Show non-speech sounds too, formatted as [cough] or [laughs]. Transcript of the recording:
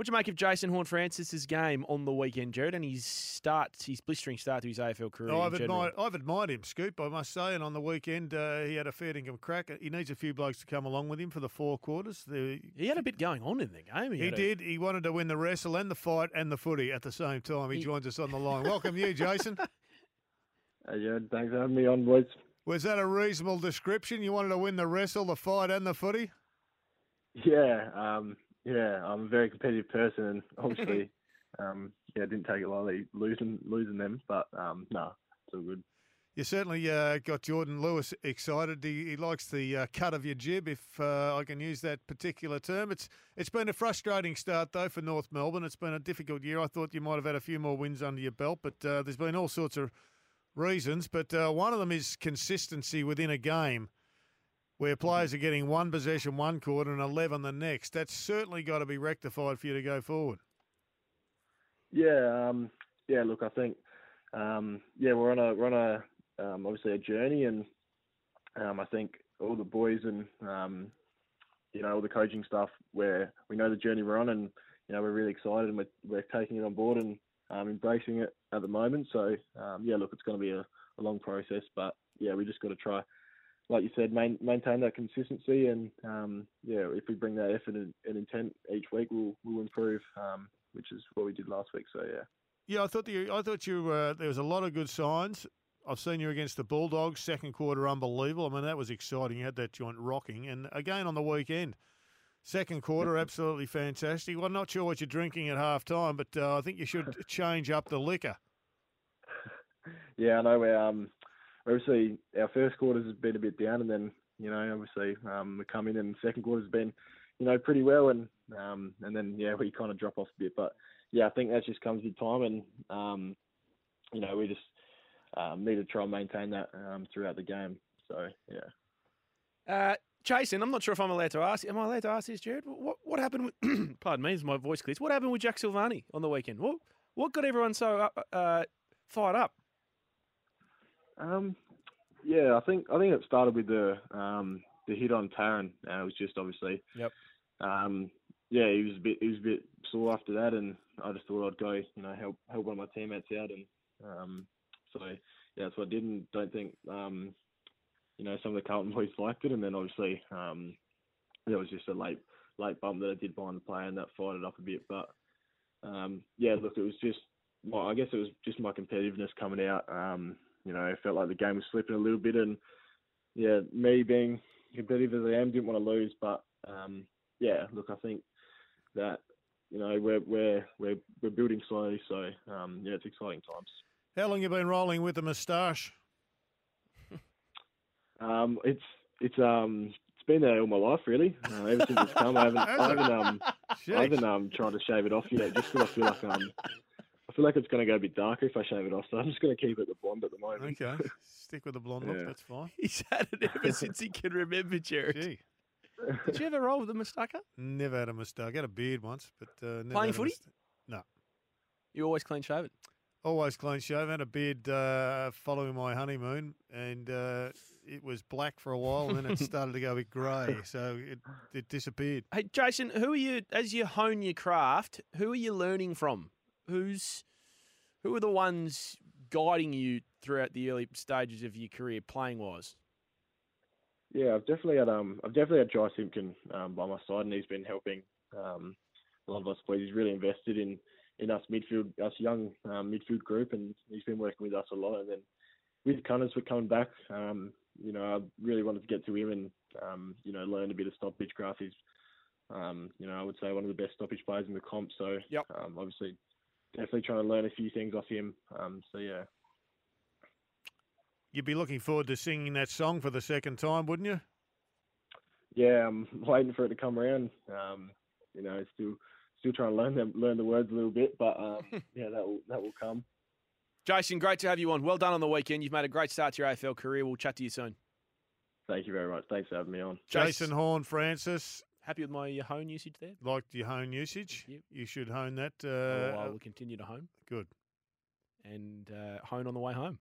What do you make of Jason Horne-Francis's game on the weekend, Jared, and his start, his blistering start to his AFL career? Oh, I've in admired, I've admired him, Scoop. I must say, and on the weekend uh, he had a fair dinkum crack. He needs a few blokes to come along with him for the four quarters. The, He had a bit going on in the game. he had a- did. He wanted to win the wrestle and the fight and the footy at the same time. He, He- joins us on the line. Welcome you, Jason. [laughs] Hey, yeah, thanks for having me on, boys. Was that a reasonable description? You wanted to win the wrestle, the fight, and the footy? Yeah, um, yeah, I'm a very competitive person, and [laughs] obviously, um, yeah, didn't take it lightly losing losing them, but um, no, it's all good. You certainly uh, got Jordan Lewis excited. He, he likes the uh, cut of your jib, if uh, I can use that particular term. It's it's been a frustrating start though for North Melbourne. It's been a difficult year. I thought you might have had a few more wins under your belt, but uh, there's been all sorts of reasons. But uh, one of them is consistency within a game, where players are getting one possession one quarter and eleven the next. That's certainly got to be rectified for you to go forward. Yeah, um, yeah. Look, I think, um, yeah, we're on a we're on a um, obviously a journey, and um, I think all the boys and um, you know all the coaching staff, where we know the journey we're on, and you know we're really excited and we're we're taking it on board and um, embracing it at the moment. So yeah, look, it's going to be a, a long process, but yeah, we just got to try. Like you said, main, maintain that consistency, and um, yeah, if we bring that effort and, and intent each week, we'll we'll improve, um, which is what we did last week. So yeah. Yeah, I thought you. I thought you. Uh, there was a lot of good signs. I've seen you against the Bulldogs, second quarter, unbelievable. I mean, that was exciting. You had that joint rocking, and again on the weekend, second quarter, absolutely fantastic. Well, I'm not sure what you're drinking at half time, but uh, I think you should [laughs] change up the liquor. Yeah, I know. We're, um, obviously, our first quarters has been a bit down, and then you know, obviously, um, we come in and second quarter's been, you know, pretty well, and um, and then yeah, we kind of drop off a bit. But yeah, I think that just comes with time, and um, you know, we just um, need to try and maintain that um, throughout the game. So yeah. Uh, Jason, I'm not sure if I'm allowed to ask. Am I allowed to ask this, Jared? What what happened? With, [clears throat] pardon me, my voice clears. What happened with Jack Silvagni on the weekend? What what got everyone so uh, uh, fired up? Um, yeah, I think I think it started with the um, the hit on Tarryn. Uh, it was just obviously. Yep. Um, yeah, he was a bit he was a bit sore after that, and I just thought I'd go, you know, help help one of my teammates out, and um, so yeah, that's what I did. And don't think um, you know some of the Carlton [laughs] boys liked it, and then obviously um, there was just a late late bump that I did behind the play, and that fired it up a bit. But um, yeah, look, it was just well, I guess it was just my competitiveness coming out. Um, you know, I felt like the game was slipping a little bit, and yeah, me being competitive as I am, didn't want to lose. But um, yeah, look, I think that you know we're we're we're we're building slowly, so um, yeah, it's exciting times. How long you been rolling with the moustache? Um, it's it's um it's been there all my life really. Uh, ever since it's come, I haven't I haven't um I [laughs] haven't um tried to shave it off yet, just because I feel like um feel like it's going to go a bit darker if I shave it off. So I'm just going to keep it the blonde at the moment. Okay, stick with the blonde look. That's fine. [laughs] He's had it ever [laughs] since he can remember, Jared. Gee, Did you ever roll with a moustache? never had a moustache. I had a beard once, but uh, never Playing had a footy? moustache. You always clean shaven. Always clean shaven. Had a beard uh, following my honeymoon, and uh, it was black for a while, and then it [laughs] started to go a bit grey, so it, it disappeared. Hey, Jason, who are you as you hone your craft? Who are you learning from? Who's who are the ones guiding you throughout the early stages of your career, playing wise? Yeah, I've definitely had um I've definitely had Jy Simpkin um, by my side, and he's been helping um, a lot of us boys. He's really invested in in us midfield, us young um, midfield group, and he's been working with us a lot. And then with Cunners for coming back, um, you know, I really wanted to get to him and um, you know learn a bit of stoppage craft. He's um, you know I would say one of the best stoppage players in the comp. So Yep. um, obviously definitely trying to learn a few things off him. Um, so yeah. You'd be looking forward to singing that song for the second time, wouldn't you? yeah, I'm [laughs] waiting for it to come around. Um, you know, still still trying to learn them learn the words a little bit, but um, [laughs] yeah, that will that will come. Jason, great to have you on. Well done on the weekend. You've made a great start to your AFL career. We'll chat to you soon. Thank you very much. Thanks for having me on. Jason Horne-Francis, Happy with my uh, hone usage there? liked your hone usage. Yep. You should hone that. Oh, I Uh, will continue to hone good. and uh, hone on the way home.